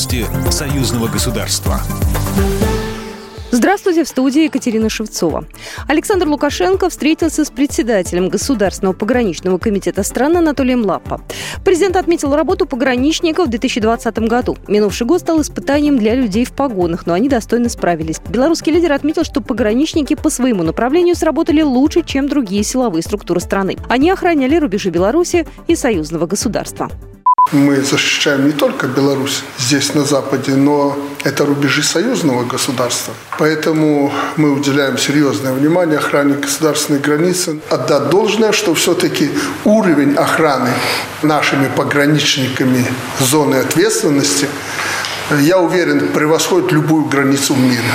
Новости союзного государства. Здравствуйте, в студии Екатерина Шевцова. Александр Лукашенко встретился с председателем Государственного пограничного комитета страны Анатолием Лаппо. Президент отметил работу пограничников в 2020 году. Минувший год стал испытанием для людей в погонах, но они достойно справились. Белорусский лидер отметил, что пограничники по своему направлению сработали лучше, чем другие силовые структуры страны. Они охраняли рубежи Беларуси и союзного государства. Мы защищаем не только Беларусь здесь, на Западе, но это рубежи союзного государства. Поэтому мы уделяем серьезное внимание охране государственной границы. Отдать должное, что все-таки уровень охраны нашими пограничниками зоны ответственности, я уверен, превосходит любую границу в мире.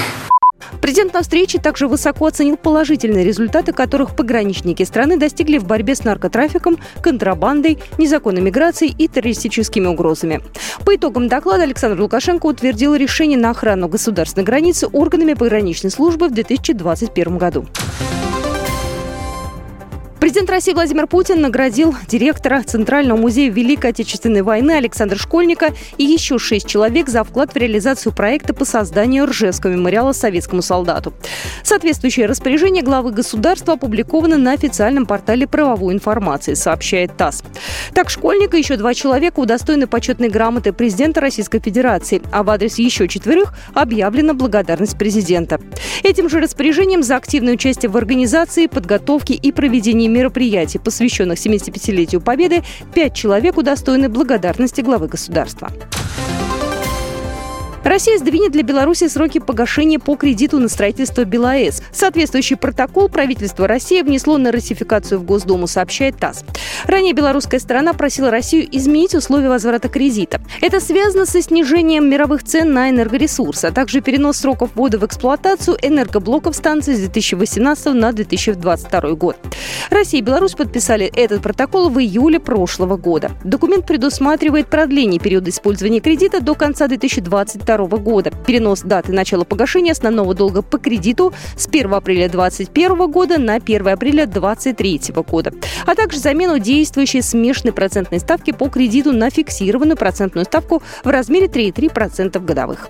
Президент на встрече также высоко оценил положительные результаты, которых пограничники страны достигли в борьбе с наркотрафиком, контрабандой, незаконной миграцией и террористическими угрозами. По итогам доклада Александр Лукашенко утвердил решение на охрану государственной границы органами пограничной службы в 2021 году. Президент России Владимир Путин наградил директора Центрального музея Великой Отечественной войны Александра Школьника и еще шесть человек за вклад в реализацию проекта по созданию Ржевского мемориала советскому солдату. Соответствующее распоряжение главы государства опубликовано на официальном портале правовой информации, сообщает ТАСС. Так, Школьник и еще два человека удостоены почетной грамоты президента Российской Федерации, а в адрес еще четверых объявлена благодарность президента. Этим же распоряжением за активное участие в организации, подготовке и проведении мероприятий, посвященных 75-летию Победы, пять человек удостоены благодарности главы государства. Россия сдвинет для Беларуси сроки погашения по кредиту на строительство БелАЭС. Соответствующий протокол правительство России внесло на ратификацию в Госдуму, сообщает ТАСС. Ранее белорусская сторона просила Россию изменить условия возврата кредита. Это связано со снижением мировых цен на энергоресурсы, а также перенос сроков ввода в эксплуатацию энергоблоков станции с 2018 на 2022 год. Россия и Беларусь подписали этот протокол в июле прошлого года. Документ предусматривает продление периода использования кредита до конца 2022 2022 года. Перенос даты начала погашения основного долга по кредиту с 1 апреля 2021 года на 1 апреля 2023 года, а также замену действующей смешанной процентной ставки по кредиту на фиксированную процентную ставку в размере 3,3% годовых.